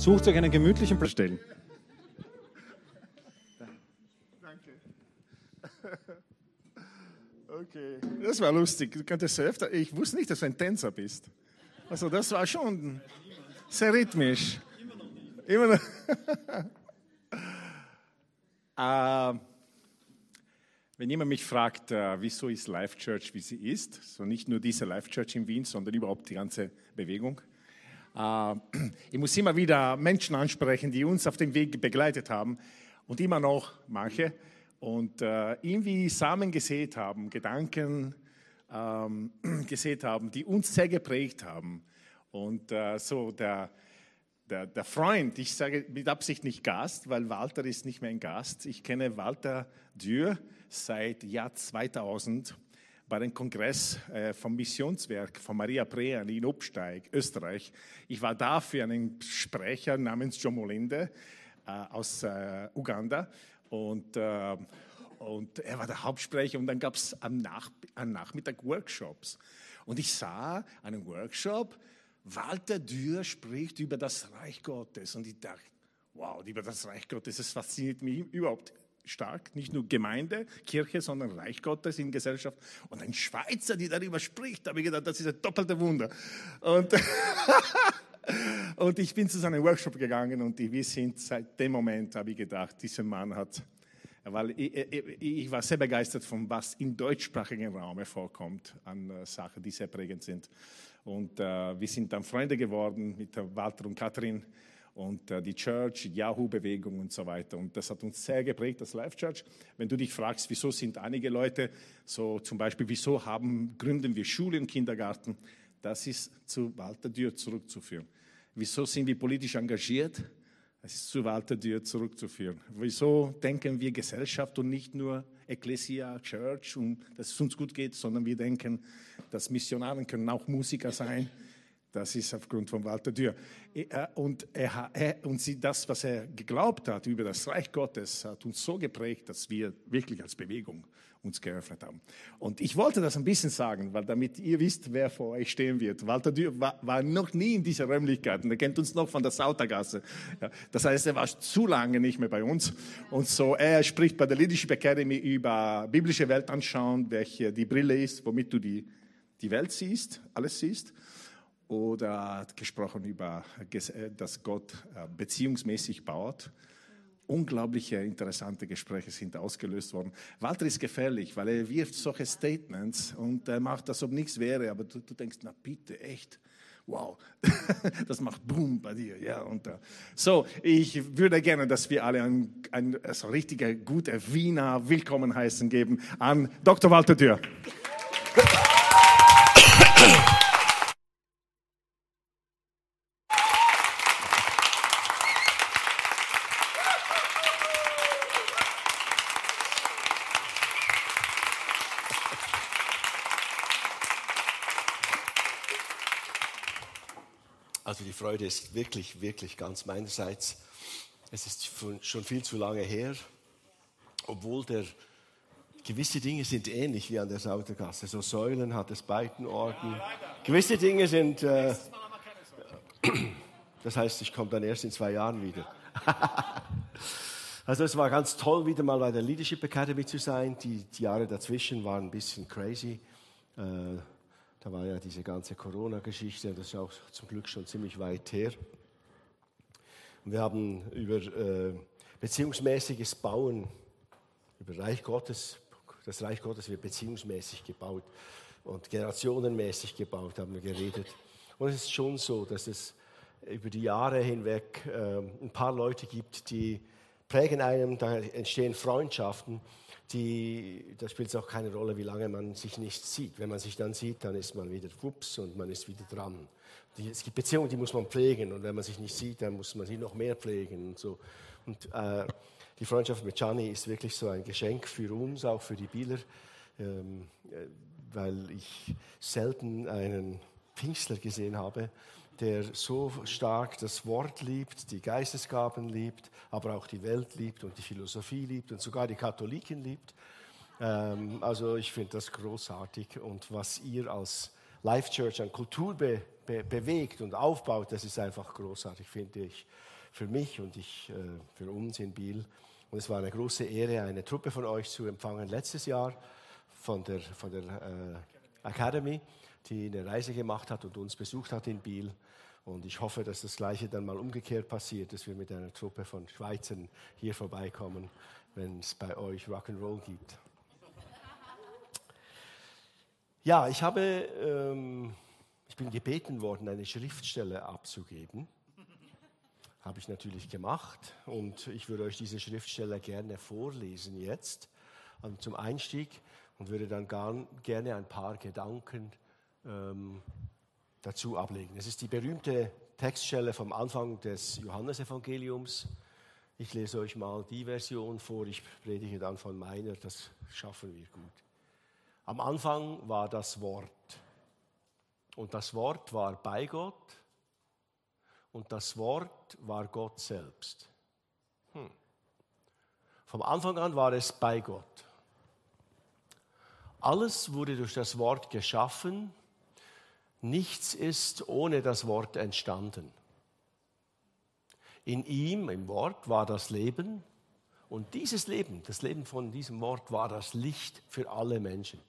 Sucht euch einen gemütlichen Platz stellen. Danke. Okay, das war lustig. Du könntest öfter. Ich wusste nicht, dass du ein Tänzer bist. Also das war schon sehr rhythmisch. Immer noch. äh, wenn jemand mich fragt, äh, wieso ist Life Church, wie sie ist, so nicht nur diese Life Church in Wien, sondern überhaupt die ganze Bewegung, ich muss immer wieder Menschen ansprechen, die uns auf dem Weg begleitet haben und immer noch manche und äh, irgendwie Samen gesät haben, Gedanken ähm, gesät haben, die uns sehr geprägt haben. Und äh, so der, der, der, Freund, ich sage mit Absicht nicht Gast, weil Walter ist nicht mehr ein Gast. Ich kenne Walter Dürr seit Jahr 2000 bei dem Kongress äh, vom Missionswerk von Maria Prean in Obsteig, Österreich. Ich war da für einen Sprecher namens John Molinde äh, aus äh, Uganda und, und er war der Hauptsprecher und dann gab es am, Nach am Nachmittag Workshops. Und ich sah einen Workshop, Walter Dürr spricht über das Reich Gottes und ich dachte, wow, über das Reich Gottes, das fasziniert mich überhaupt stark, nicht nur Gemeinde, Kirche, sondern Reich Gottes in Gesellschaft. Und ein Schweizer, der darüber spricht, habe ich gedacht, das ist ein doppelter Wunder. Und, und ich bin zu seinem Workshop gegangen und wir sind seit dem Moment, habe ich gedacht, dieser Mann hat, weil ich, ich, ich war sehr begeistert von was im deutschsprachigen Raum vorkommt an äh, Sachen, die sehr prägend sind. Und äh, wir sind dann Freunde geworden mit Walter und Katrin und äh, die Church, Yahoo-Bewegung und so weiter. Und das hat uns sehr geprägt, das Life Church. Wenn du dich fragst, wieso sind einige Leute so zum Beispiel, wieso haben, gründen wir Schule und Kindergarten, das ist zu Walter Dürr zurückzuführen. Wieso sind wir politisch engagiert? Es ist zu Walter Dürr zurückzuführen. Wieso denken wir Gesellschaft und nicht nur Ecclesia, Church, und dass es uns gut geht, sondern wir denken, dass Missionaren können auch Musiker sein das ist aufgrund von Walter Dürr. Äh, und, er, er, und sie, das, was er geglaubt hat über das Reich Gottes, hat uns so geprägt, dass wir wirklich als Bewegung uns geöffnet haben. Und ich wollte das ein bisschen sagen, weil damit ihr wisst, wer vor euch stehen wird. Walter Dürr war, war noch nie in dieser Räumlichkeiten. Er kennt uns noch von der Sautergasse. Das heißt, er war zu lange nicht mehr bei uns. Und so, er spricht bei der Leadership Academy über biblische Weltanschauung, welche die Brille ist, womit du die, die Welt siehst, alles siehst oder gesprochen über, äh, dass Gott äh, beziehungsmäßig baut. Unglaubliche interessante Gespräche sind ausgelöst worden. Walter ist gefährlich, weil er wirft solche Statements und macht das, ob nichts wäre, aber du, du denkst, na bitte, echt wow, das macht Boom bei dir. Ja, und, uh, so, ich würde gerne, dass wir alle ein, ein so richtiger, guter Wiener Willkommen heißen geben an Dr. Walter Dürr. Freude ist wirklich, wirklich ganz meinerseits. Es ist schon viel zu lange her, obwohl der, gewisse Dinge sind ähnlich wie an der Sautergasse. So Säulen hat es beiden Orten. Gewisse Dinge sind, äh, das heißt, ich komme dann erst in zwei Jahren wieder. also es war ganz toll, wieder mal bei der Leadership Academy zu sein. Die, die Jahre dazwischen waren ein bisschen crazy. Äh, da war ja diese ganze Corona-Geschichte, das ist auch zum Glück schon ziemlich weit her. Und wir haben über äh, beziehungsmäßiges Bauen, über Reich Gottes, das Reich Gottes wird beziehungsmäßig gebaut und generationenmäßig gebaut, haben wir geredet. Und es ist schon so, dass es über die Jahre hinweg äh, ein paar Leute gibt, die prägen einem, da entstehen Freundschaften die, da spielt es auch keine Rolle, wie lange man sich nicht sieht. Wenn man sich dann sieht, dann ist man wieder wups und man ist wieder dran. Die, es gibt Beziehungen, die muss man pflegen und wenn man sich nicht sieht, dann muss man sie noch mehr pflegen und so. Und äh, die Freundschaft mit Gianni ist wirklich so ein Geschenk für uns, auch für die Bieler, ähm, äh, weil ich selten einen Pfingstler gesehen habe, der so stark das Wort liebt, die Geistesgaben liebt, aber auch die Welt liebt und die Philosophie liebt und sogar die Katholiken liebt. Ähm, also ich finde das großartig und was ihr als Life Church an Kultur be be bewegt und aufbaut, das ist einfach großartig, finde ich. für mich und ich, äh, für uns in Biel. Und es war eine große Ehre, eine Truppe von euch zu empfangen letztes Jahr von der, von der äh, Academy, die eine Reise gemacht hat und uns besucht hat in Biel. Und ich hoffe, dass das Gleiche dann mal umgekehrt passiert, dass wir mit einer Truppe von Schweizern hier vorbeikommen, wenn es bei euch Rock'n'Roll gibt. Ja, ich habe, ähm, ich bin gebeten worden, eine Schriftstelle abzugeben. Habe ich natürlich gemacht und ich würde euch diese Schriftstelle gerne vorlesen jetzt also zum Einstieg und würde dann gar, gerne ein paar Gedanken ähm, dazu ablegen. Es ist die berühmte Textstelle vom Anfang des Johannesevangeliums. Ich lese euch mal die Version vor, ich predige dann von meiner, das schaffen wir gut. Am Anfang war das Wort und das Wort war bei Gott und das Wort war Gott selbst. Hm. Vom Anfang an war es bei Gott. Alles wurde durch das Wort geschaffen, nichts ist ohne das Wort entstanden. In ihm, im Wort, war das Leben und dieses Leben, das Leben von diesem Wort, war das Licht für alle Menschen.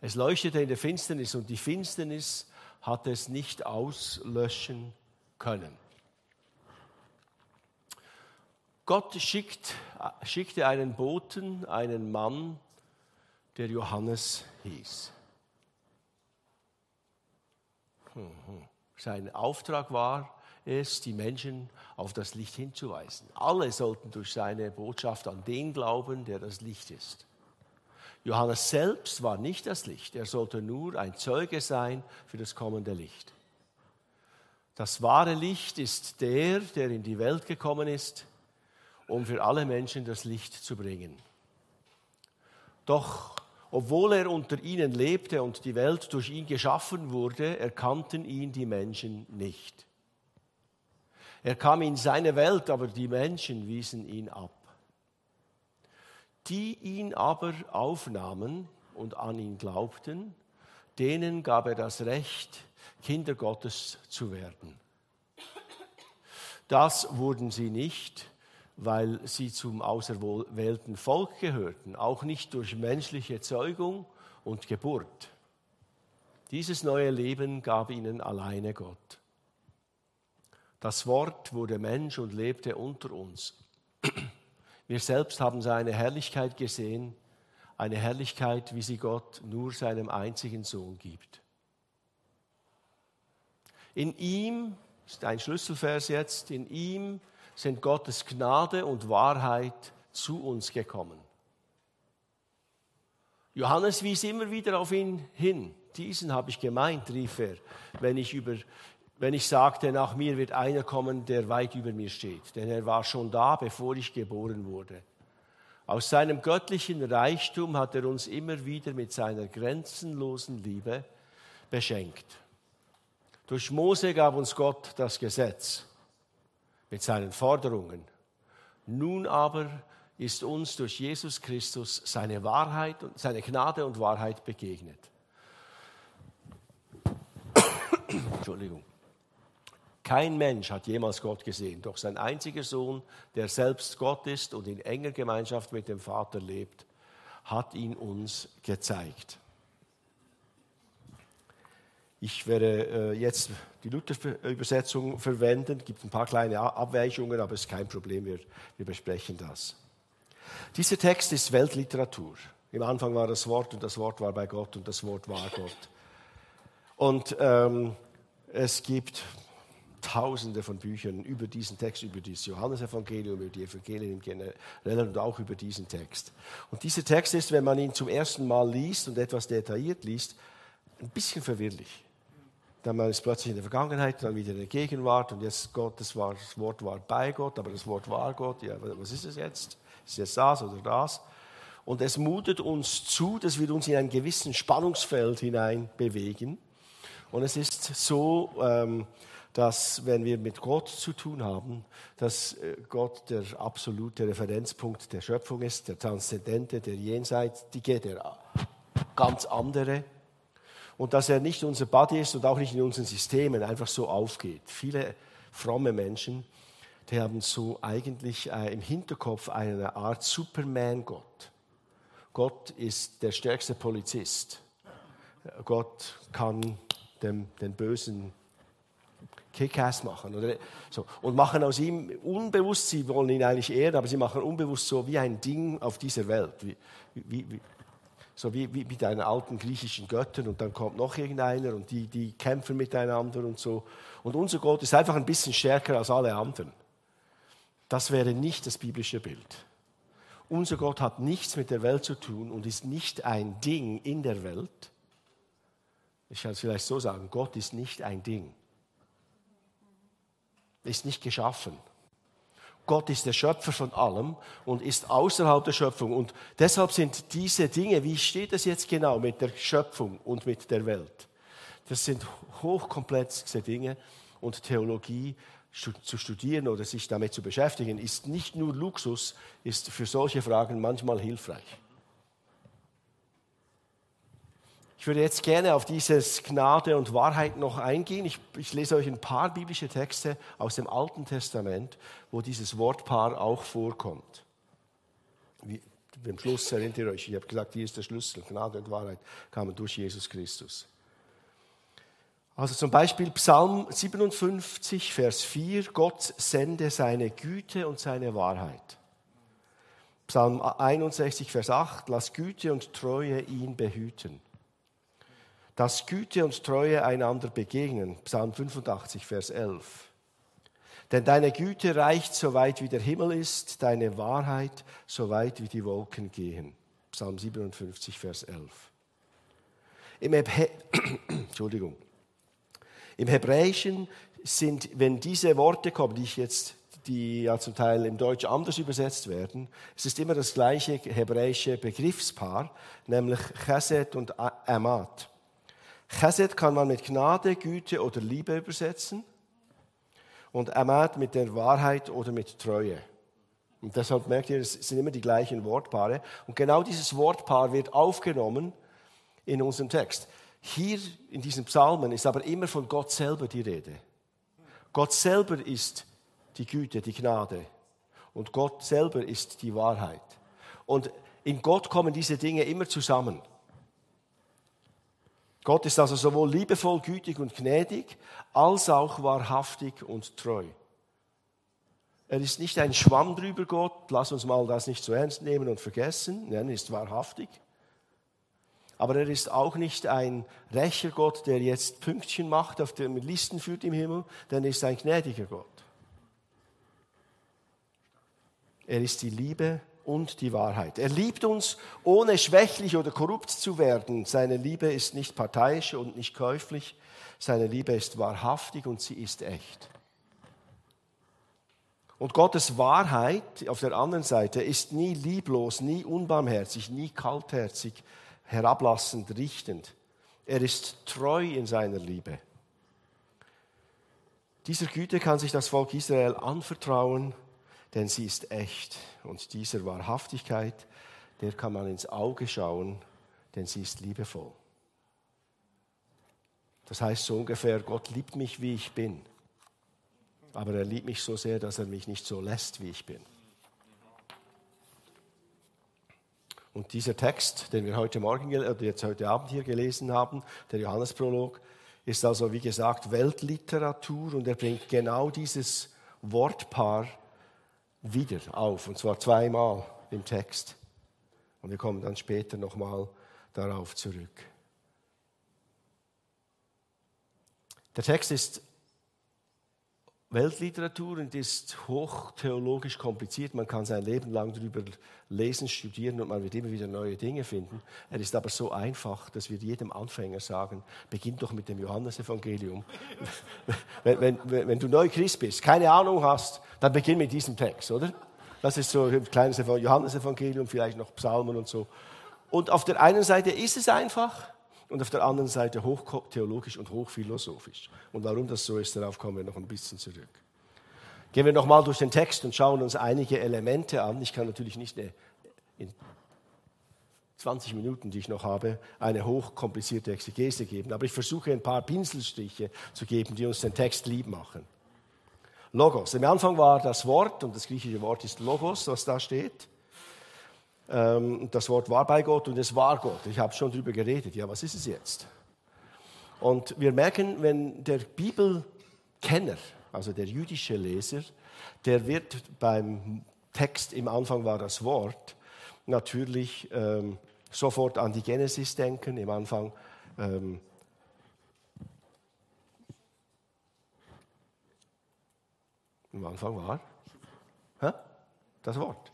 Es leuchtete in der Finsternis und die Finsternis hat es nicht auslöschen können. Gott schickt, schickte einen Boten, einen Mann, der Johannes hieß. Sein Auftrag war es, die Menschen auf das Licht hinzuweisen. Alle sollten durch seine Botschaft an den glauben, der das Licht ist. Johannes selbst war nicht das Licht, er sollte nur ein Zeuge sein für das kommende Licht. Das wahre Licht ist der, der in die Welt gekommen ist, um für alle Menschen das Licht zu bringen. Doch obwohl er unter ihnen lebte und die Welt durch ihn geschaffen wurde, erkannten ihn die Menschen nicht. Er kam in seine Welt, aber die Menschen wiesen ihn ab die ihn aber aufnahmen und an ihn glaubten, denen gab er das Recht, Kinder Gottes zu werden. Das wurden sie nicht, weil sie zum auserwählten Volk gehörten, auch nicht durch menschliche Zeugung und Geburt. Dieses neue Leben gab ihnen alleine Gott. Das Wort wurde Mensch und lebte unter uns. Wir selbst haben seine Herrlichkeit gesehen, eine Herrlichkeit, wie sie Gott nur seinem einzigen Sohn gibt. In ihm, ist ein Schlüsselvers jetzt, in ihm sind Gottes Gnade und Wahrheit zu uns gekommen. Johannes wies immer wieder auf ihn hin. Diesen habe ich gemeint, rief er, wenn ich über wenn ich sagte, nach mir wird einer kommen, der weit über mir steht. Denn er war schon da, bevor ich geboren wurde. Aus seinem göttlichen Reichtum hat er uns immer wieder mit seiner grenzenlosen Liebe beschenkt. Durch Mose gab uns Gott das Gesetz mit seinen Forderungen. Nun aber ist uns durch Jesus Christus seine Wahrheit und seine Gnade und Wahrheit begegnet. Entschuldigung. Kein Mensch hat jemals Gott gesehen, doch sein einziger Sohn, der selbst Gott ist und in enger Gemeinschaft mit dem Vater lebt, hat ihn uns gezeigt. Ich werde äh, jetzt die Luther-Übersetzung verwenden. Es gibt ein paar kleine Abweichungen, aber es ist kein Problem, wir, wir besprechen das. Dieser Text ist Weltliteratur. Im Anfang war das Wort und das Wort war bei Gott und das Wort war Gott. Und ähm, es gibt Tausende von Büchern über diesen Text, über das Johannesevangelium, über die Evangelien im Generellen und auch über diesen Text. Und dieser Text ist, wenn man ihn zum ersten Mal liest und etwas detailliert liest, ein bisschen verwirrlich. Dann man ist plötzlich in der Vergangenheit, dann wieder in der Gegenwart und jetzt Gott, das, war, das Wort war bei Gott, aber das Wort war Gott. Ja, was ist es jetzt? Ist es das oder das? Und es mutet uns zu, dass wir uns in ein gewissen Spannungsfeld hinein bewegen. Und es ist so, ähm, dass wenn wir mit Gott zu tun haben, dass äh, Gott der absolute Referenzpunkt der Schöpfung ist, der Transzendente, der Jenseitige, der ganz andere. Und dass er nicht unser Body ist und auch nicht in unseren Systemen einfach so aufgeht. Viele fromme Menschen, die haben so eigentlich äh, im Hinterkopf eine Art Superman-Gott. Gott ist der stärkste Polizist. Gott kann dem, den Bösen Kick-Ass machen. Oder so. Und machen aus ihm unbewusst, sie wollen ihn eigentlich ehren, aber sie machen unbewusst so wie ein Ding auf dieser Welt. Wie, wie, wie, so wie, wie mit deinen alten griechischen Göttern und dann kommt noch irgendeiner und die, die kämpfen miteinander und so. Und unser Gott ist einfach ein bisschen stärker als alle anderen. Das wäre nicht das biblische Bild. Unser Gott hat nichts mit der Welt zu tun und ist nicht ein Ding in der Welt. Ich kann es vielleicht so sagen, Gott ist nicht ein Ding ist nicht geschaffen. Gott ist der Schöpfer von allem und ist außerhalb der Schöpfung. Und deshalb sind diese Dinge, wie steht es jetzt genau mit der Schöpfung und mit der Welt? Das sind hochkomplexe Dinge und Theologie zu studieren oder sich damit zu beschäftigen, ist nicht nur Luxus, ist für solche Fragen manchmal hilfreich. Ich würde jetzt gerne auf dieses Gnade und Wahrheit noch eingehen. Ich, ich, lese euch ein paar biblische Texte aus dem Alten Testament, wo dieses Wortpaar auch vorkommt. Wie, am Schluss erinnert ihr euch, ich habe gesagt, hier ist der Schlüssel. Gnade und Wahrheit kamen durch Jesus Christus. Also zum Beispiel Psalm 57, Vers 4, Gott sende seine Güte und seine Wahrheit. Psalm 61, Vers 8, lass Güte und Treue ihn behüten dass Güte und Treue einander begegnen. Psalm 85, Vers 11. Denn deine Güte reicht so weit wie der Himmel ist, deine Wahrheit so weit wie die Wolken gehen. Psalm 57, Vers 11. Im, Hebä Entschuldigung. Im Hebräischen sind, wenn diese Worte kommen, die ich jetzt die ja zum Teil im Deutsch anders übersetzt werden. Es ist immer das gleiche hebräische Begriffspaar, nämlich Chesed und Amat. Chesed kann man mit Gnade, Güte oder Liebe übersetzen und Amat mit der Wahrheit oder mit Treue. Und deshalb merkt ihr, es sind immer die gleichen Wortpaare. Und genau dieses Wortpaar wird aufgenommen in unserem Text. Hier in diesen Psalmen ist aber immer von Gott selber die Rede. Gott selber ist die Güte, die Gnade. Und Gott selber ist die Wahrheit. Und in Gott kommen diese Dinge immer zusammen. Gott ist also sowohl liebevoll, gütig und gnädig, als auch wahrhaftig und treu. Er ist nicht ein Schwamm drüber Gott, lass uns mal das nicht zu ernst nehmen und vergessen, Nein, er ist wahrhaftig. Aber er ist auch nicht ein rächer Gott, der jetzt Pünktchen macht, auf dem Listen führt im Himmel, denn er ist ein gnädiger Gott. Er ist die Liebe und die Wahrheit. Er liebt uns, ohne schwächlich oder korrupt zu werden. Seine Liebe ist nicht parteiisch und nicht käuflich. Seine Liebe ist wahrhaftig und sie ist echt. Und Gottes Wahrheit auf der anderen Seite ist nie lieblos, nie unbarmherzig, nie kaltherzig, herablassend, richtend. Er ist treu in seiner Liebe. Dieser Güte kann sich das Volk Israel anvertrauen denn sie ist echt. Und dieser Wahrhaftigkeit, der kann man ins Auge schauen, denn sie ist liebevoll. Das heißt so ungefähr, Gott liebt mich, wie ich bin. Aber er liebt mich so sehr, dass er mich nicht so lässt, wie ich bin. Und dieser Text, den wir heute Morgen oder jetzt heute Abend hier gelesen haben, der Johannesprolog, ist also wie gesagt Weltliteratur und er bringt genau dieses Wortpaar wieder auf, und zwar zweimal im Text. Und wir kommen dann später nochmal darauf zurück. Der Text ist Weltliteratur und ist hochtheologisch kompliziert. Man kann sein Leben lang darüber lesen, studieren und man wird immer wieder neue Dinge finden. Er ist aber so einfach, dass wir jedem Anfänger sagen, beginn doch mit dem Johannesevangelium. wenn, wenn, wenn du neu Christ bist, keine Ahnung hast, dann beginn mit diesem Text, oder? Das ist so ein kleines Johannesevangelium, vielleicht noch Psalmen und so. Und auf der einen Seite ist es einfach, und auf der anderen Seite hochtheologisch und hochphilosophisch. Und warum das so ist, darauf kommen wir noch ein bisschen zurück. Gehen wir nochmal durch den Text und schauen uns einige Elemente an. Ich kann natürlich nicht in 20 Minuten, die ich noch habe, eine hochkomplizierte Exegese geben, aber ich versuche ein paar Pinselstriche zu geben, die uns den Text lieb machen. Logos. Im Anfang war das Wort, und das griechische Wort ist Logos, was da steht. Ähm, das Wort war bei Gott und es war Gott. Ich habe schon darüber geredet. Ja, was ist es jetzt? Und wir merken, wenn der Bibelkenner, also der jüdische Leser, der wird beim Text im Anfang war das Wort, natürlich ähm, sofort an die Genesis denken. Im Anfang ähm, Im Anfang war das Wort.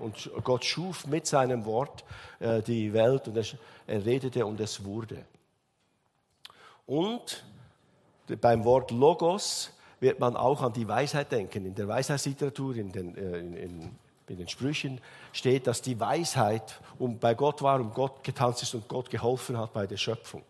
Und Gott schuf mit seinem Wort äh, die Welt und er redete und es wurde. Und beim Wort Logos wird man auch an die Weisheit denken. In der Weisheitsliteratur, in den, äh, in, in, in den Sprüchen steht, dass die Weisheit bei Gott war, um Gott getanzt ist und Gott geholfen hat bei der Schöpfung.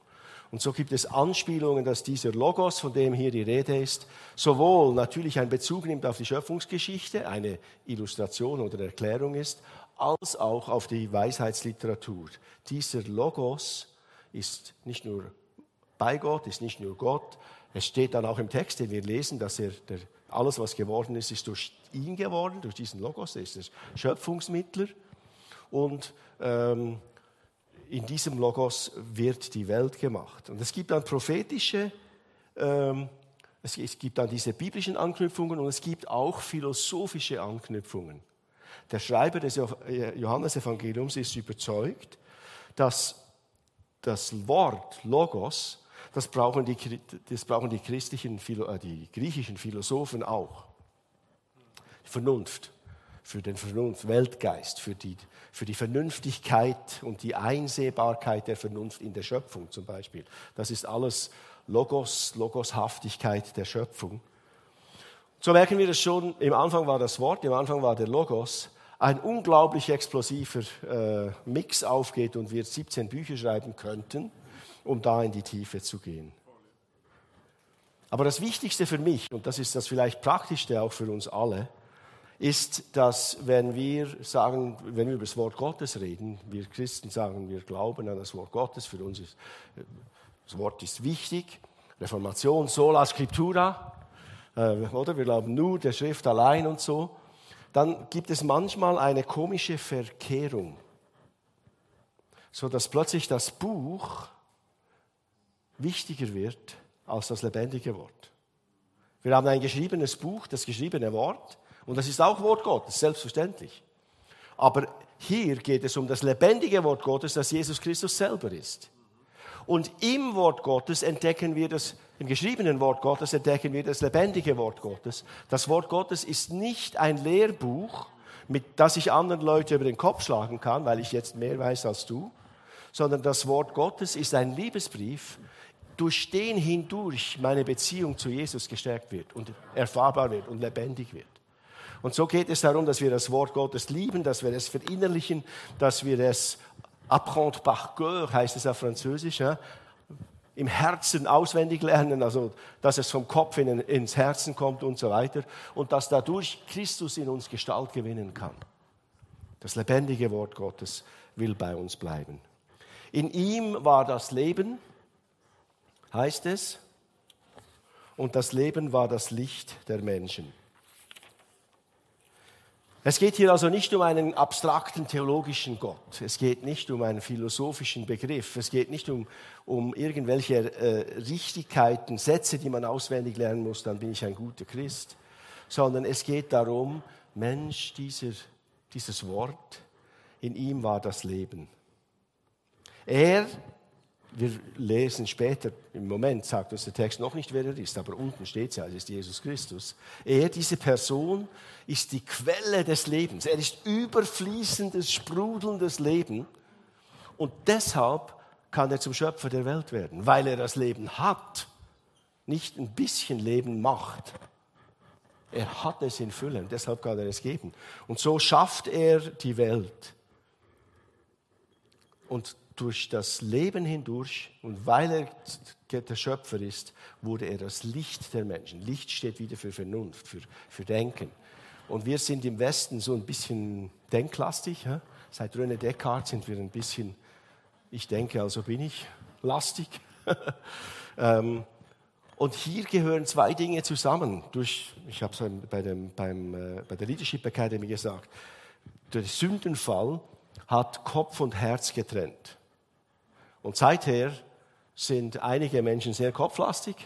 Und so gibt es Anspielungen, dass dieser Logos, von dem hier die Rede ist, sowohl natürlich einen Bezug nimmt auf die Schöpfungsgeschichte, eine Illustration oder Erklärung ist, als auch auf die Weisheitsliteratur. Dieser Logos ist nicht nur bei Gott, ist nicht nur Gott. Es steht dann auch im Text, den wir lesen, dass er der, alles, was geworden ist, ist durch ihn geworden, durch diesen Logos. Er ist der Schöpfungsmittler. Und ähm, in diesem Logos wird die Welt gemacht. Und es gibt dann prophetische, ähm, es, es gibt dann diese biblischen Anknüpfungen und es gibt auch philosophische Anknüpfungen. Der Schreiber des Johannesevangeliums ist überzeugt, dass das Wort Logos, das brauchen die, das brauchen die, christlichen, äh, die griechischen Philosophen auch. Vernunft für den Vernunft, Weltgeist, für die, für die Vernünftigkeit und die Einsehbarkeit der Vernunft in der Schöpfung zum Beispiel. Das ist alles Logos, Logoshaftigkeit der Schöpfung. So merken wir das schon, im Anfang war das Wort, im Anfang war der Logos, ein unglaublich explosiver äh, Mix aufgeht und wir 17 Bücher schreiben könnten, um da in die Tiefe zu gehen. Aber das Wichtigste für mich, und das ist das vielleicht Praktischste auch für uns alle, ist, dass wenn wir sagen, wenn wir über das Wort Gottes reden, wir Christen sagen, wir glauben an das Wort Gottes, für uns ist das Wort ist wichtig, Reformation, sola scriptura, äh, oder? Wir glauben nur der Schrift allein und so, dann gibt es manchmal eine komische Verkehrung, so dass plötzlich das Buch wichtiger wird als das lebendige Wort. Wir haben ein geschriebenes Buch, das geschriebene Wort, und das ist auch Wort Gottes, selbstverständlich. Aber hier geht es um das lebendige Wort Gottes, das Jesus Christus selber ist. Und im Wort Gottes entdecken wir das, im geschriebenen Wort Gottes entdecken wir das lebendige Wort Gottes. Das Wort Gottes ist nicht ein Lehrbuch, mit das ich anderen Leuten über den Kopf schlagen kann, weil ich jetzt mehr weiß als du, sondern das Wort Gottes ist ein Liebesbrief, durch den hindurch meine Beziehung zu Jesus gestärkt wird und erfahrbar wird und lebendig wird. Und so geht es darum, dass wir das Wort Gottes lieben, dass wir es verinnerlichen, dass wir es apprendre par cœur, heißt es auf Französisch, ja? im Herzen auswendig lernen, also dass es vom Kopf in, ins Herzen kommt und so weiter und dass dadurch Christus in uns Gestalt gewinnen kann. Das lebendige Wort Gottes will bei uns bleiben. In ihm war das Leben, heißt es, und das Leben war das Licht der Menschen. Es geht hier also nicht um einen abstrakten theologischen Gott. Es geht nicht um einen philosophischen Begriff. Es geht nicht um, um irgendwelche äh, Richtigkeiten, Sätze, die man auswendig lernen muss, dann bin ich ein guter Christ. Sondern es geht darum, Mensch, dieser, dieses Wort, in ihm war das Leben. Er wir lesen später, im Moment sagt uns der Text noch nicht, wer er ist, aber unten steht es ja, es ist Jesus Christus. Er, diese Person, ist die Quelle des Lebens. Er ist überfließendes, sprudelndes Leben. Und deshalb kann er zum Schöpfer der Welt werden, weil er das Leben hat, nicht ein bisschen Leben macht. Er hat es in Fülle, deshalb kann er es geben. Und so schafft er die Welt. Und durch das Leben hindurch und weil er der Schöpfer ist, wurde er das Licht der Menschen. Licht steht wieder für Vernunft, für, für Denken. Und wir sind im Westen so ein bisschen denklastig. Ja? Seit René Descartes sind wir ein bisschen, ich denke, also bin ich, lastig. ähm, Und hier gehören zwei Dinge zusammen. Durch, ich habe es bei, dem, beim, äh, bei der Leadership Academy gesagt, der Sündenfall hat Kopf und Herz getrennt. Und seither sind einige Menschen sehr kopflastig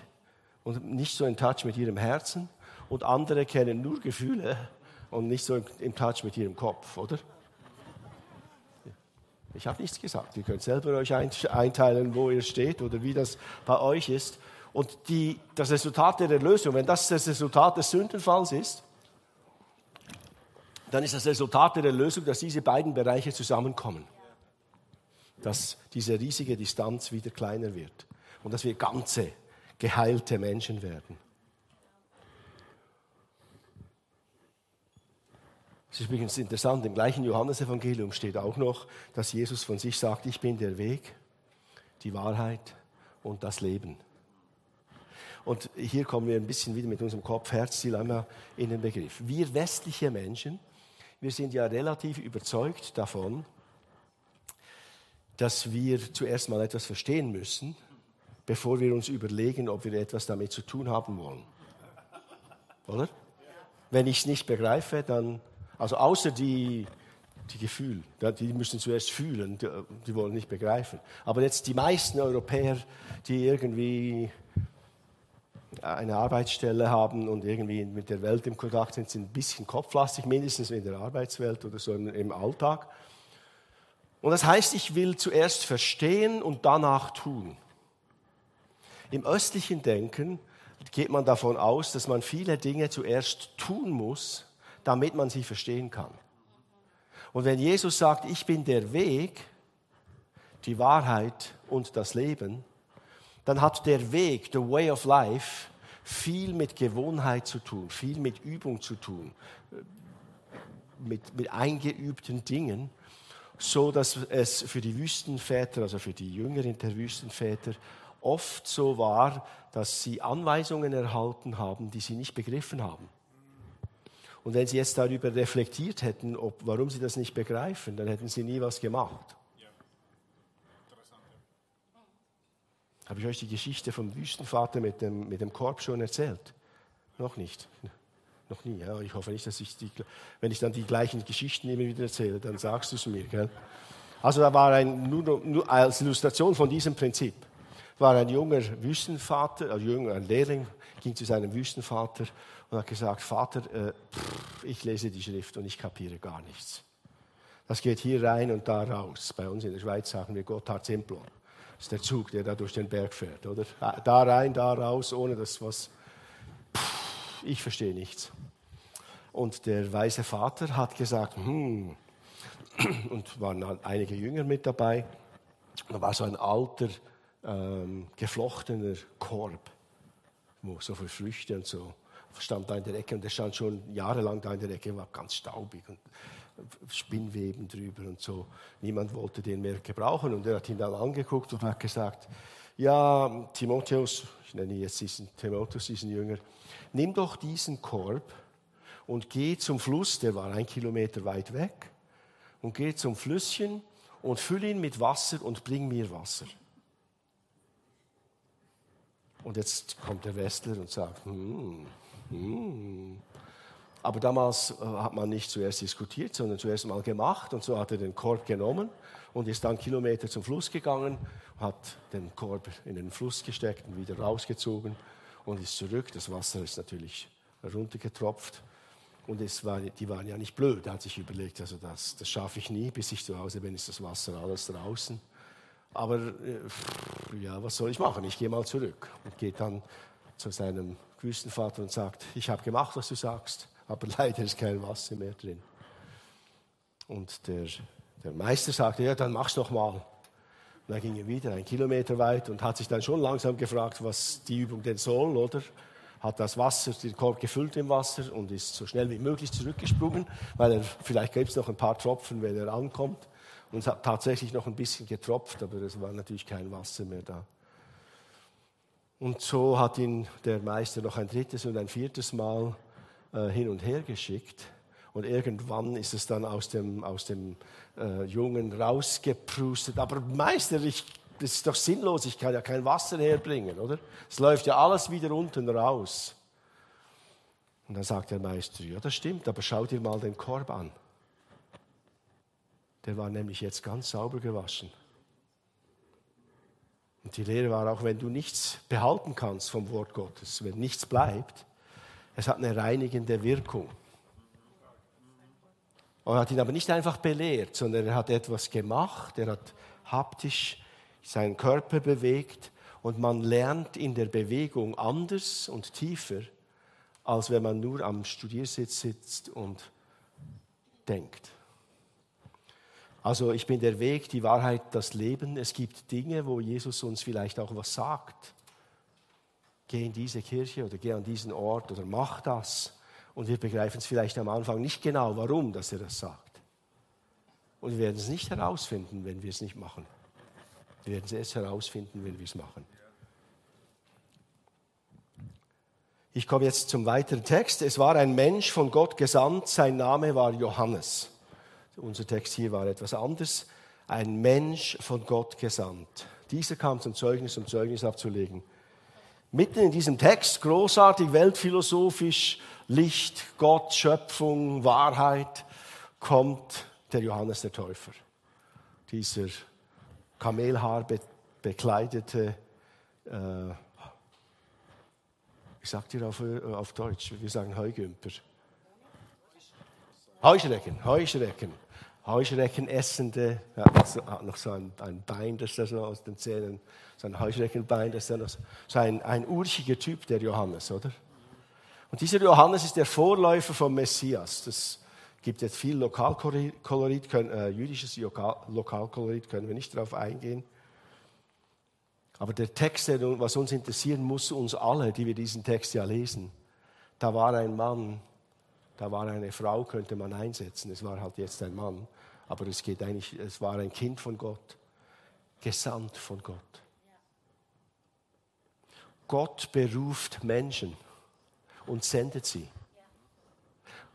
und nicht so in Touch mit ihrem Herzen und andere kennen nur Gefühle und nicht so in Touch mit ihrem Kopf, oder? Ich habe nichts gesagt. Ihr könnt selber euch einteilen, wo ihr steht oder wie das bei euch ist. Und die, das Resultat der Erlösung, wenn das das Resultat des Sündenfalls ist, dann ist das Resultat der Erlösung, dass diese beiden Bereiche zusammenkommen. Dass diese riesige Distanz wieder kleiner wird und dass wir ganze, geheilte Menschen werden. Es ist übrigens interessant, im gleichen Johannesevangelium steht auch noch, dass Jesus von sich sagt, ich bin der Weg, die Wahrheit und das Leben. Und hier kommen wir ein bisschen wieder mit unserem Kopf-Herz-Dilemma in den Begriff. Wir westliche Menschen, wir sind ja relativ überzeugt davon, dass wir zuerst mal etwas verstehen müssen, bevor wir uns überlegen, ob wir etwas damit zu tun haben wollen. Oder? Wenn ich es nicht begreife, dann also außer die, die Gefühle, die müssen zuerst fühlen, die, wollen nicht begreifen. Aber jetzt die meisten Europäer, die irgendwie eine Arbeitsstelle haben und irgendwie mit der Welt im Kontakt sind, sind ein bisschen kopflastig, mindestens in der Arbeitswelt oder so im Alltag. Und das heißt, ich will zuerst verstehen und danach tun. Im östlichen Denken geht man davon aus, dass man viele Dinge zuerst tun muss, damit man sie verstehen kann. Und wenn Jesus sagt, ich bin der Weg, die Wahrheit und das Leben, dann hat der Weg, the way of life, viel mit Gewohnheit zu tun, viel mit Übung zu tun, mit, mit eingeübten Dingen, so dass es für die Wüstenväter, also für die Jüngeren der Wüstenväter, oft so war, dass sie Anweisungen erhalten haben, die sie nicht begriffen haben. Und wenn Sie jetzt darüber reflektiert hätten, ob, warum Sie das nicht begreifen, dann hätten Sie nie was gemacht. Ja. Habe ich euch die Geschichte vom Wüstenvater mit dem, mit dem Korb schon erzählt? Noch nicht. Noch nie. Ja. Ich hoffe nicht, dass ich die, wenn ich dann die gleichen Geschichten immer wieder erzähle, dann sagst du es mir. Gell? Also da war ein, nur, nur als Illustration von diesem Prinzip, war ein junger Wüstenvater, ein junger ein Lehrling, ging zu seinem Wüstenvater und hat gesagt, Vater, äh, pff, ich lese die Schrift und ich kapiere gar nichts. Das geht hier rein und da raus. Bei uns in der Schweiz sagen wir Gotthard Simplon. Das ist der Zug, der da durch den Berg fährt, oder? Da rein, da raus, ohne dass was. Ich verstehe nichts. Und der weise Vater hat gesagt, hm, und waren einige Jünger mit dabei. Da war so ein alter, ähm, geflochtener Korb, wo so viele Früchte und so stand da in der Ecke und der stand schon jahrelang da in der Ecke, war ganz staubig und Spinnweben drüber und so. Niemand wollte den mehr gebrauchen und er hat ihn dann angeguckt und hat gesagt, ja, Timotheus, ich nenne jetzt diesen Timotheus, diesen Jünger, nimm doch diesen Korb und geh zum Fluss, der war ein Kilometer weit weg, und geh zum Flüsschen und füll ihn mit Wasser und bring mir Wasser. Und jetzt kommt der Westler und sagt, hm, hm. Aber damals äh, hat man nicht zuerst diskutiert, sondern zuerst mal gemacht. Und so hat er den Korb genommen und ist dann Kilometer zum Fluss gegangen, hat den Korb in den Fluss gesteckt und wieder rausgezogen und ist zurück. Das Wasser ist natürlich runtergetropft. Und es war, die waren ja nicht blöd. Er hat sich überlegt, also das, das schaffe ich nie, bis ich zu Hause bin, ist das Wasser alles draußen. Aber äh, ja, was soll ich machen? Ich gehe mal zurück und geht dann zu seinem Wüstenvater und sagt, ich habe gemacht, was du sagst, aber leider ist kein Wasser mehr drin. Und der, der Meister sagte, ja, dann mach's noch mal. Und dann ging er wieder einen Kilometer weit und hat sich dann schon langsam gefragt, was die Übung denn soll, oder? Hat das Wasser, den Korb gefüllt im Wasser und ist so schnell wie möglich zurückgesprungen, weil er, vielleicht gibt es noch ein paar Tropfen, wenn er ankommt. Und es hat tatsächlich noch ein bisschen getropft, aber es war natürlich kein Wasser mehr da. Und so hat ihn der Meister noch ein drittes und ein viertes Mal äh, hin und her geschickt. Und irgendwann ist es dann aus dem, aus dem äh, Jungen rausgeprustet. Aber Meister, ich das ist doch sinnlos, ich kann ja kein Wasser herbringen, oder? Es läuft ja alles wieder unten raus. Und dann sagt der Meister, ja, das stimmt, aber schau dir mal den Korb an. Der war nämlich jetzt ganz sauber gewaschen. Und die Lehre war auch, wenn du nichts behalten kannst vom Wort Gottes, wenn nichts bleibt, es hat eine reinigende Wirkung. Er hat ihn aber nicht einfach belehrt, sondern er hat etwas gemacht, er hat haptisch seinen Körper bewegt und man lernt in der Bewegung anders und tiefer, als wenn man nur am Studiersitz sitzt und denkt. Also ich bin der Weg, die Wahrheit, das Leben. Es gibt Dinge, wo Jesus uns vielleicht auch was sagt. Geh in diese Kirche oder geh an diesen Ort oder mach das. Und wir begreifen es vielleicht am Anfang nicht genau, warum dass er das sagt. Und wir werden es nicht herausfinden, wenn wir es nicht machen. Wir werden es erst herausfinden, wenn wir es machen. Ich komme jetzt zum weiteren Text. Es war ein Mensch von Gott gesandt, sein Name war Johannes. Unser Text hier war etwas anders. Ein Mensch von Gott gesandt. Dieser kam zum Zeugnis, um Zeugnis abzulegen. Mitten in diesem Text, großartig weltphilosophisch, Licht, Gott, Schöpfung, Wahrheit, kommt der Johannes der Täufer. Dieser Kamelhaar bekleidete, äh, ich sag dir auf, äh, auf Deutsch, wir sagen Heugümper. Heuschrecken, Heuschrecken. Heuschrecken essende, er hat noch so ein, ein Bein, das da so aus den Zähnen, so ein Heuschreckenbein, das da noch so, so ein, ein urchiger Typ, der Johannes, oder? Und dieser Johannes ist der Vorläufer vom Messias. Das gibt jetzt viel Lokalkolorit, können, äh, jüdisches Lokalkolorit, können wir nicht darauf eingehen. Aber der Text, was uns interessieren muss, uns alle, die wir diesen Text ja lesen, da war ein Mann, da war eine Frau, könnte man einsetzen. Es war halt jetzt ein Mann, aber es geht eigentlich, es war ein Kind von Gott, gesandt von Gott. Gott beruft Menschen und sendet sie.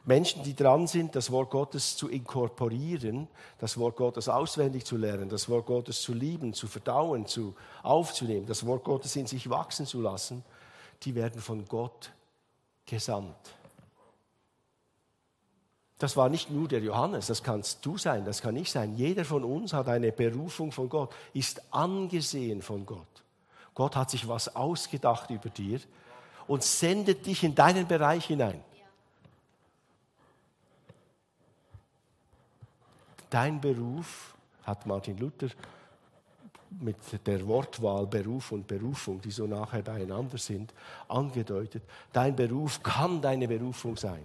Menschen, die dran sind, das Wort Gottes zu inkorporieren, das Wort Gottes auswendig zu lernen, das Wort Gottes zu lieben, zu verdauen, zu aufzunehmen, das Wort Gottes in sich wachsen zu lassen, die werden von Gott gesandt. Das war nicht nur der Johannes, das kannst du sein, das kann ich sein. Jeder von uns hat eine Berufung von Gott, ist angesehen von Gott. Gott hat sich was ausgedacht über dir und sendet dich in deinen Bereich hinein. Dein Beruf, hat Martin Luther mit der Wortwahl Beruf und Berufung, die so nachher beieinander sind, angedeutet. Dein Beruf kann deine Berufung sein.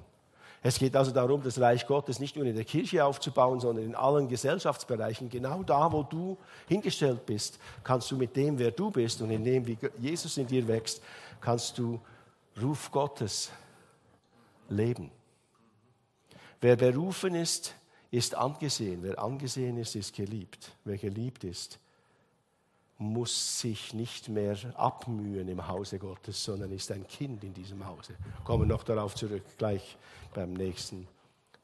Es geht also darum, das Reich Gottes nicht nur in der Kirche aufzubauen, sondern in allen Gesellschaftsbereichen. Genau da, wo du hingestellt bist, kannst du mit dem, wer du bist und in dem, wie Jesus in dir wächst, kannst du Ruf Gottes leben. Wer berufen ist, ist angesehen. Wer angesehen ist, ist geliebt. Wer geliebt ist, muss sich nicht mehr abmühen im Hause Gottes, sondern ist ein Kind in diesem Hause. Kommen noch darauf zurück, gleich beim nächsten,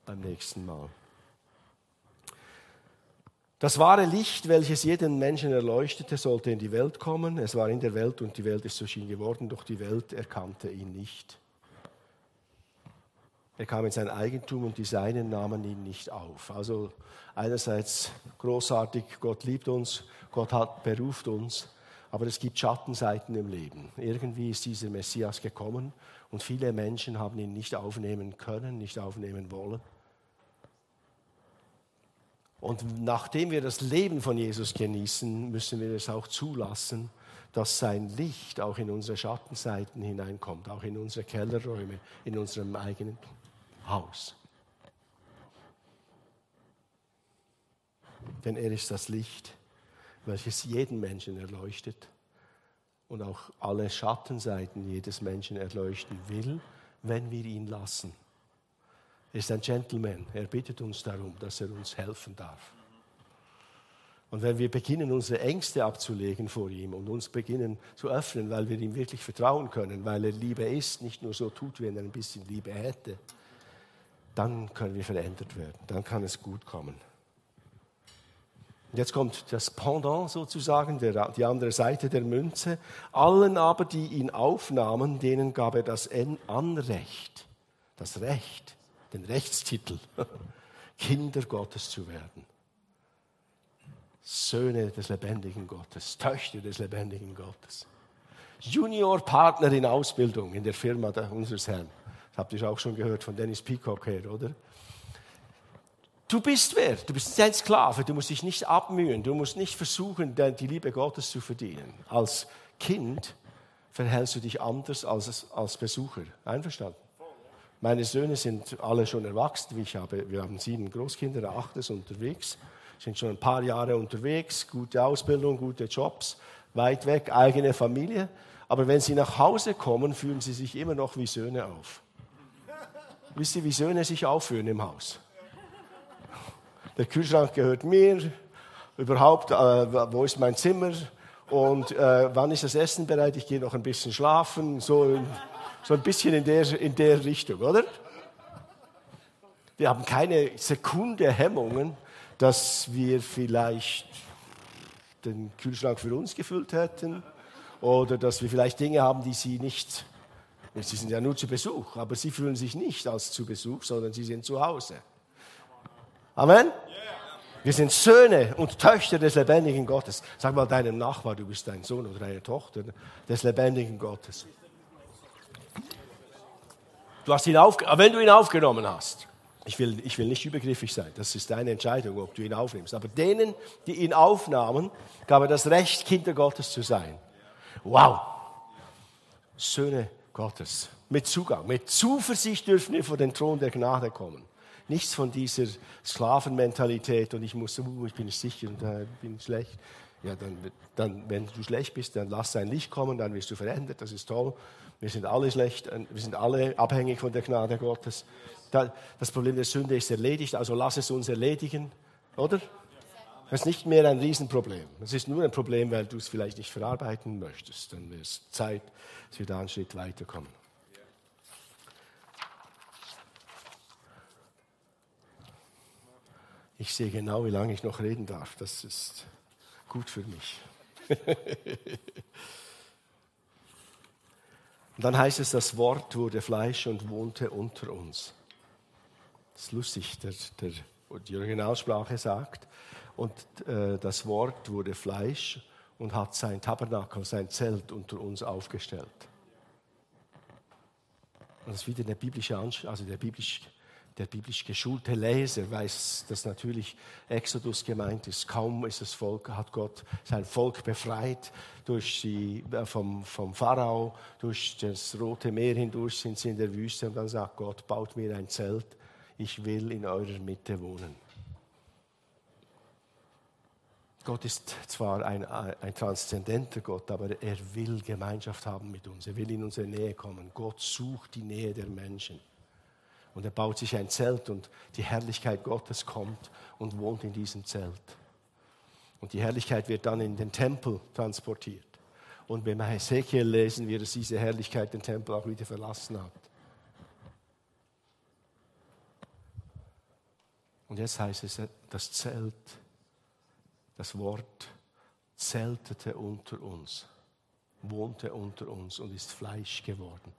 beim nächsten Mal. Das wahre Licht, welches jeden Menschen erleuchtete, sollte in die Welt kommen. Es war in der Welt und die Welt ist durch ihn geworden, doch die Welt erkannte ihn nicht. Er kam in sein Eigentum und die Seinen nahmen ihn nicht auf. Also einerseits großartig, Gott liebt uns, Gott hat beruft uns, aber es gibt Schattenseiten im Leben. Irgendwie ist dieser Messias gekommen und viele Menschen haben ihn nicht aufnehmen können, nicht aufnehmen wollen. Und nachdem wir das Leben von Jesus genießen, müssen wir es auch zulassen, dass sein Licht auch in unsere Schattenseiten hineinkommt, auch in unsere Kellerräume, in unserem eigenen Haus. Denn er ist das Licht, welches jeden Menschen erleuchtet und auch alle Schattenseiten jedes Menschen erleuchten will, wenn wir ihn lassen. Er ist ein Gentleman. Er bittet uns darum, dass er uns helfen darf. Und wenn wir beginnen, unsere Ängste abzulegen vor ihm und uns beginnen zu öffnen, weil wir ihm wirklich vertrauen können, weil er Liebe ist, nicht nur so tut, wenn er ein bisschen Liebe hätte, dann können wir verändert werden. Dann kann es gut kommen. Jetzt kommt das Pendant sozusagen, der, die andere Seite der Münze. Allen aber, die ihn aufnahmen, denen gab er das Anrecht, das Recht, den Rechtstitel, Kinder Gottes zu werden. Söhne des lebendigen Gottes, Töchter des lebendigen Gottes. Juniorpartner in Ausbildung in der Firma unseres Herrn. Das habt ihr auch schon gehört von Dennis Peacock her, oder? Du bist wer? Du bist ein Sklave. Du musst dich nicht abmühen. Du musst nicht versuchen, die Liebe Gottes zu verdienen. Als Kind verhältst du dich anders als, als Besucher. Einverstanden? Meine Söhne sind alle schon erwachsen. Ich habe, wir haben sieben Großkinder, acht ist unterwegs, sind schon ein paar Jahre unterwegs, gute Ausbildung, gute Jobs, weit weg, eigene Familie. Aber wenn sie nach Hause kommen, fühlen sie sich immer noch wie Söhne auf. Wisst ihr, wie Söhne sich aufführen im Haus? der Kühlschrank gehört mir, überhaupt, äh, wo ist mein Zimmer und äh, wann ist das Essen bereit, ich gehe noch ein bisschen schlafen, so, so ein bisschen in der, in der Richtung, oder? Wir haben keine Sekunde Hemmungen, dass wir vielleicht den Kühlschrank für uns gefüllt hätten oder dass wir vielleicht Dinge haben, die sie nicht, sie sind ja nur zu Besuch, aber sie fühlen sich nicht als zu Besuch, sondern sie sind zu Hause. Amen? Wir sind Söhne und Töchter des lebendigen Gottes. Sag mal deinem Nachbar, du bist ein Sohn oder eine Tochter des lebendigen Gottes. Du hast ihn auf, wenn du ihn aufgenommen hast. Ich will, ich will nicht übergriffig sein, das ist deine Entscheidung, ob du ihn aufnimmst. Aber denen, die ihn aufnahmen, gab er das Recht, Kinder Gottes zu sein. Wow! Söhne Gottes. Mit Zugang, mit Zuversicht dürfen wir vor den Thron der Gnade kommen. Nichts von dieser Sklavenmentalität und ich muss, uh, ich bin sicher und äh, bin schlecht. Ja, dann, dann, wenn du schlecht bist, dann lass dein Licht kommen, dann wirst du verändert, das ist toll. Wir sind alle schlecht, äh, wir sind alle abhängig von der Gnade Gottes. Das Problem der Sünde ist erledigt, also lass es uns erledigen, oder? Das ist nicht mehr ein Riesenproblem. Es ist nur ein Problem, weil du es vielleicht nicht verarbeiten möchtest. Dann wäre es Zeit, dass wir da einen Schritt weiterkommen. Ich sehe genau, wie lange ich noch reden darf. Das ist gut für mich. und dann heißt es, das Wort wurde Fleisch und wohnte unter uns. Das ist lustig, der, der, die Originalsprache sagt. Und äh, das Wort wurde Fleisch und hat sein Tabernakel, sein Zelt unter uns aufgestellt. Das ist wieder der biblische, also der biblische der biblisch geschulte Leser weiß, dass natürlich Exodus gemeint ist. Kaum ist das Volk, hat Gott sein Volk befreit durch die, äh, vom, vom Pharao, durch das Rote Meer hindurch sind sie in der Wüste und dann sagt Gott, baut mir ein Zelt, ich will in eurer Mitte wohnen. Gott ist zwar ein, ein transzendenter Gott, aber er will Gemeinschaft haben mit uns. Er will in unsere Nähe kommen. Gott sucht die Nähe der Menschen. Und er baut sich ein Zelt und die Herrlichkeit Gottes kommt und wohnt in diesem Zelt. Und die Herrlichkeit wird dann in den Tempel transportiert. Und beim Hesekiel lesen wir, dass diese Herrlichkeit den Tempel auch wieder verlassen hat. Und jetzt heißt es, das Zelt, das Wort zeltete unter uns, wohnte unter uns und ist Fleisch geworden.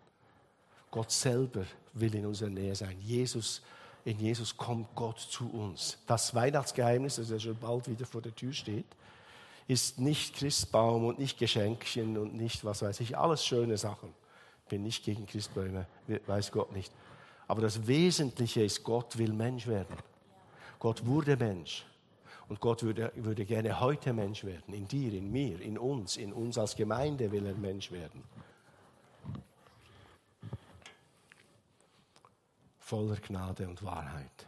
Gott selber will in unserer Nähe sein. Jesus, in Jesus kommt Gott zu uns. Das Weihnachtsgeheimnis, das ja schon bald wieder vor der Tür steht, ist nicht Christbaum und nicht Geschenkchen und nicht was weiß ich, alles schöne Sachen. Bin nicht gegen Christbäume, weiß Gott nicht. Aber das Wesentliche ist, Gott will Mensch werden. Gott wurde Mensch. Und Gott würde, würde gerne heute Mensch werden. In dir, in mir, in uns, in uns als Gemeinde will er Mensch werden. voller Gnade und Wahrheit.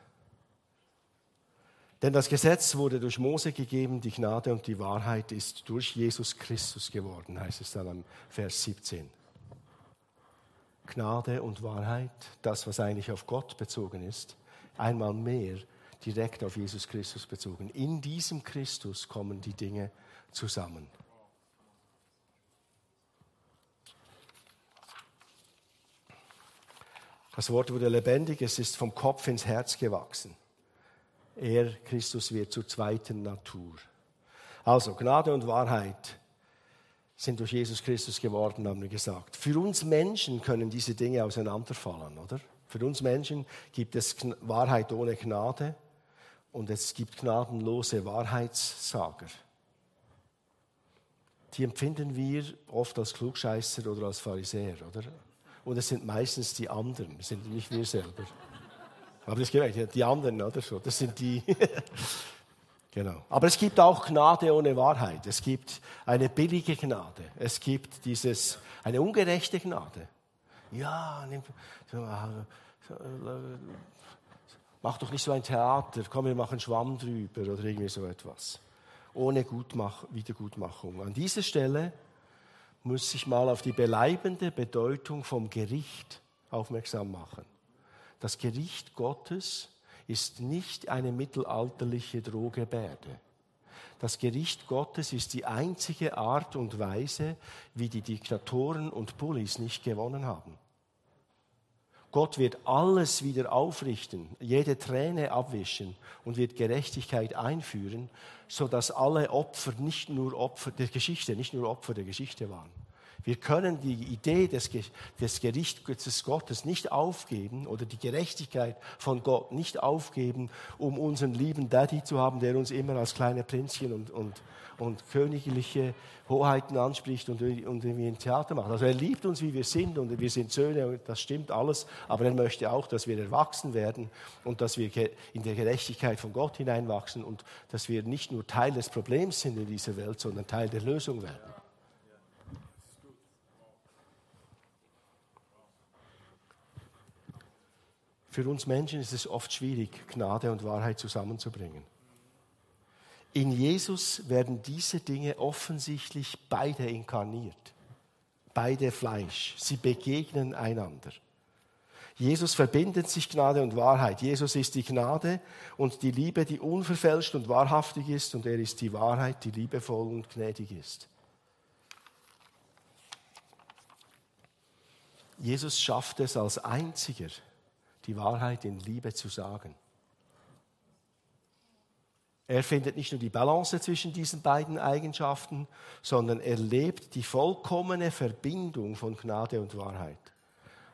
Denn das Gesetz wurde durch Mose gegeben, die Gnade und die Wahrheit ist durch Jesus Christus geworden, heißt es dann am Vers 17. Gnade und Wahrheit, das, was eigentlich auf Gott bezogen ist, einmal mehr direkt auf Jesus Christus bezogen. In diesem Christus kommen die Dinge zusammen. Das Wort wurde lebendig, es ist vom Kopf ins Herz gewachsen. Er, Christus, wird zur zweiten Natur. Also Gnade und Wahrheit sind durch Jesus Christus geworden, haben wir gesagt. Für uns Menschen können diese Dinge auseinanderfallen, oder? Für uns Menschen gibt es Wahrheit ohne Gnade und es gibt gnadenlose Wahrheitssager. Die empfinden wir oft als Klugscheißer oder als Pharisäer, oder? Und es sind meistens die anderen, das sind nicht wir selber. Aber das gemerkt, die anderen, oder so, das sind die. genau. Aber es gibt auch Gnade ohne Wahrheit. Es gibt eine billige Gnade. Es gibt dieses, eine ungerechte Gnade. Ja, nimm, mach doch nicht so ein Theater, komm, wir machen Schwamm drüber oder irgendwie so etwas. Ohne Gutmach Wiedergutmachung. An dieser Stelle muss ich mal auf die beleibende Bedeutung vom Gericht aufmerksam machen. Das Gericht Gottes ist nicht eine mittelalterliche Drohgebärde. Das Gericht Gottes ist die einzige Art und Weise, wie die Diktatoren und Bullies nicht gewonnen haben. Gott wird alles wieder aufrichten, jede Träne abwischen und wird Gerechtigkeit einführen, sodass alle Opfer nicht nur Opfer der Geschichte, nicht nur Opfer der Geschichte waren. Wir können die Idee des, des Gerichts Gottes nicht aufgeben oder die Gerechtigkeit von Gott nicht aufgeben, um unseren lieben Daddy zu haben, der uns immer als kleine Prinzchen und, und, und königliche Hoheiten anspricht und, irgendwie ein Theater macht. Also er liebt uns, wie wir sind und wir sind Söhne und das stimmt alles, aber er möchte auch, dass wir erwachsen werden und dass wir in der Gerechtigkeit von Gott hineinwachsen und dass wir nicht nur Teil des Problems sind in dieser Welt, sondern Teil der Lösung werden. Für uns Menschen ist es oft schwierig, Gnade und Wahrheit zusammenzubringen. In Jesus werden diese Dinge offensichtlich beide inkarniert, beide Fleisch. Sie begegnen einander. Jesus verbindet sich Gnade und Wahrheit. Jesus ist die Gnade und die Liebe, die unverfälscht und wahrhaftig ist, und er ist die Wahrheit, die liebevoll und gnädig ist. Jesus schafft es als einziger, die Wahrheit in Liebe zu sagen. Er findet nicht nur die Balance zwischen diesen beiden Eigenschaften, sondern er lebt die vollkommene Verbindung von Gnade und Wahrheit.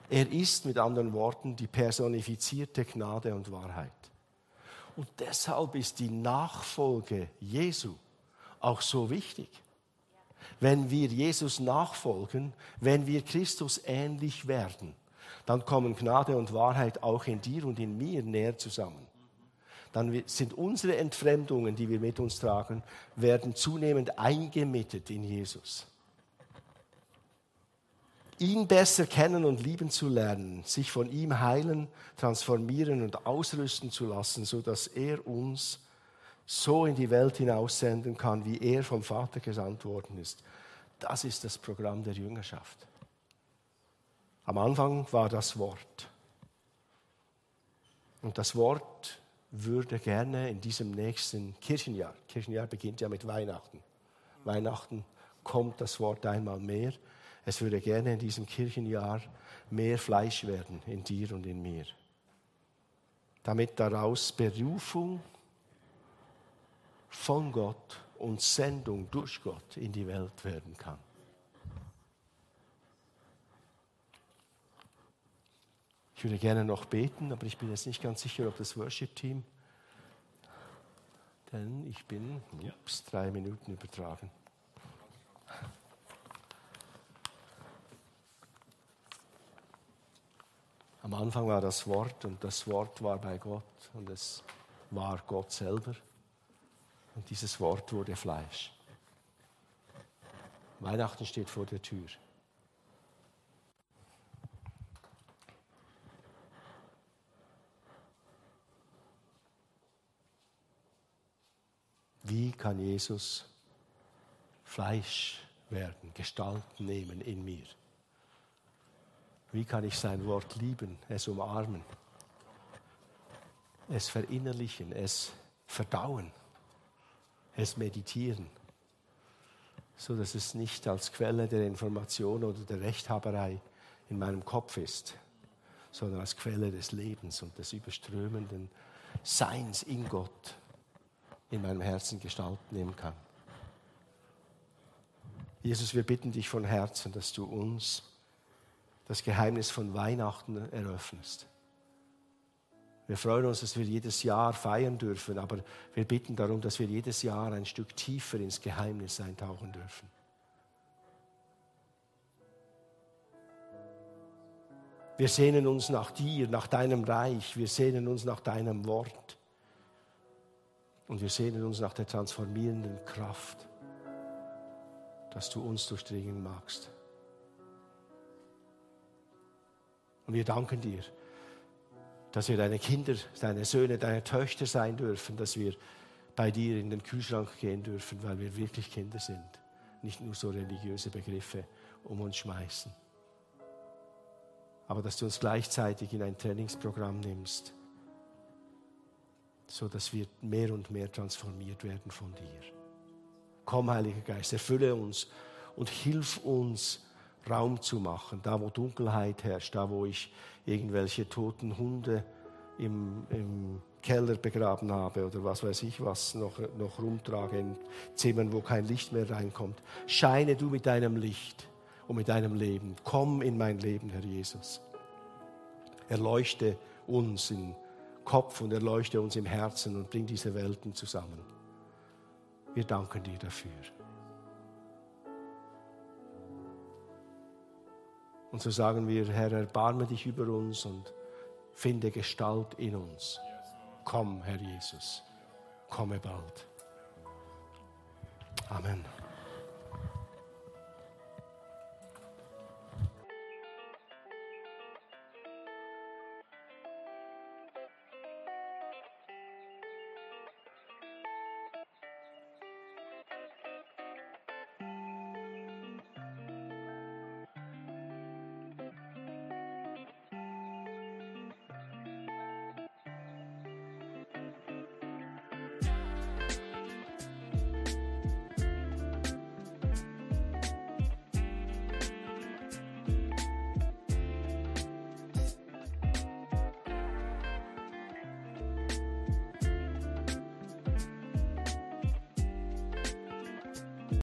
Er ist mit anderen Worten die personifizierte Gnade und Wahrheit. Und deshalb ist die Nachfolge Jesu auch so wichtig. Wenn wir Jesus nachfolgen, wenn wir Christus ähnlich werden, dann kommen Gnade und Wahrheit auch in dir und in mir näher zusammen. Dann sind unsere Entfremdungen, die wir mit uns tragen, werden zunehmend eingemittet in Jesus. Ihn besser kennen und lieben zu lernen, sich von ihm heilen, transformieren und ausrüsten zu lassen, sodass er uns so in die Welt hinaussenden kann, wie er vom Vater gesandt worden ist. Das ist das Programm der Jüngerschaft. Am Anfang war das Wort. Und das Wort würde gerne in diesem nächsten Kirchenjahr, Kirchenjahr beginnt ja mit Weihnachten. Weihnachten kommt das Wort einmal mehr. Es würde gerne in diesem Kirchenjahr mehr Fleisch werden in dir und in mir. Damit daraus Berufung von Gott und Sendung durch Gott in die Welt werden kann. Ich würde gerne noch beten, aber ich bin jetzt nicht ganz sicher, ob das Worship-Team, denn ich bin ups, drei Minuten übertragen. Am Anfang war das Wort und das Wort war bei Gott und es war Gott selber und dieses Wort wurde Fleisch. Weihnachten steht vor der Tür. Wie kann Jesus Fleisch werden, Gestalt nehmen in mir? Wie kann ich sein Wort lieben, es umarmen, es verinnerlichen, es verdauen, es meditieren, so dass es nicht als Quelle der Information oder der Rechthaberei in meinem Kopf ist, sondern als Quelle des Lebens und des überströmenden Seins in Gott in meinem Herzen Gestalt nehmen kann. Jesus, wir bitten dich von Herzen, dass du uns das Geheimnis von Weihnachten eröffnest. Wir freuen uns, dass wir jedes Jahr feiern dürfen, aber wir bitten darum, dass wir jedes Jahr ein Stück tiefer ins Geheimnis eintauchen dürfen. Wir sehnen uns nach dir, nach deinem Reich, wir sehnen uns nach deinem Wort und wir sehnen uns nach der transformierenden Kraft, dass du uns durchdringen magst. Und wir danken dir, dass wir deine Kinder, deine Söhne, deine Töchter sein dürfen, dass wir bei dir in den Kühlschrank gehen dürfen, weil wir wirklich Kinder sind, nicht nur so religiöse Begriffe um uns schmeißen. Aber dass du uns gleichzeitig in ein Trainingsprogramm nimmst, so dass wir mehr und mehr transformiert werden von dir. Komm, Heiliger Geist, erfülle uns und hilf uns, Raum zu machen, da wo Dunkelheit herrscht, da wo ich irgendwelche toten Hunde im, im Keller begraben habe oder was weiß ich was noch, noch rumtrage in Zimmern, wo kein Licht mehr reinkommt. Scheine du mit deinem Licht und mit deinem Leben. Komm in mein Leben, Herr Jesus. Erleuchte uns im Kopf und erleuchte uns im Herzen und bring diese Welten zusammen. Wir danken dir dafür. Und so sagen wir, Herr, erbarme dich über uns und finde Gestalt in uns. Komm, Herr Jesus, komme bald. Amen.